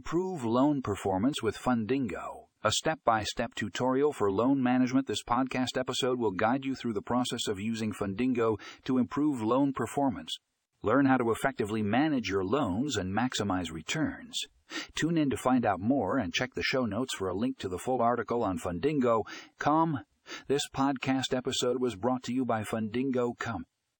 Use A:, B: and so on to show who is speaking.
A: Improve loan performance with Fundingo. A step by step tutorial for loan management. This podcast episode will guide you through the process of using Fundingo to improve loan performance. Learn how to effectively manage your loans and maximize returns. Tune in to find out more and check the show notes for a link to the full article on Fundingo. Com. This podcast episode was brought to you by Fundingo. Com.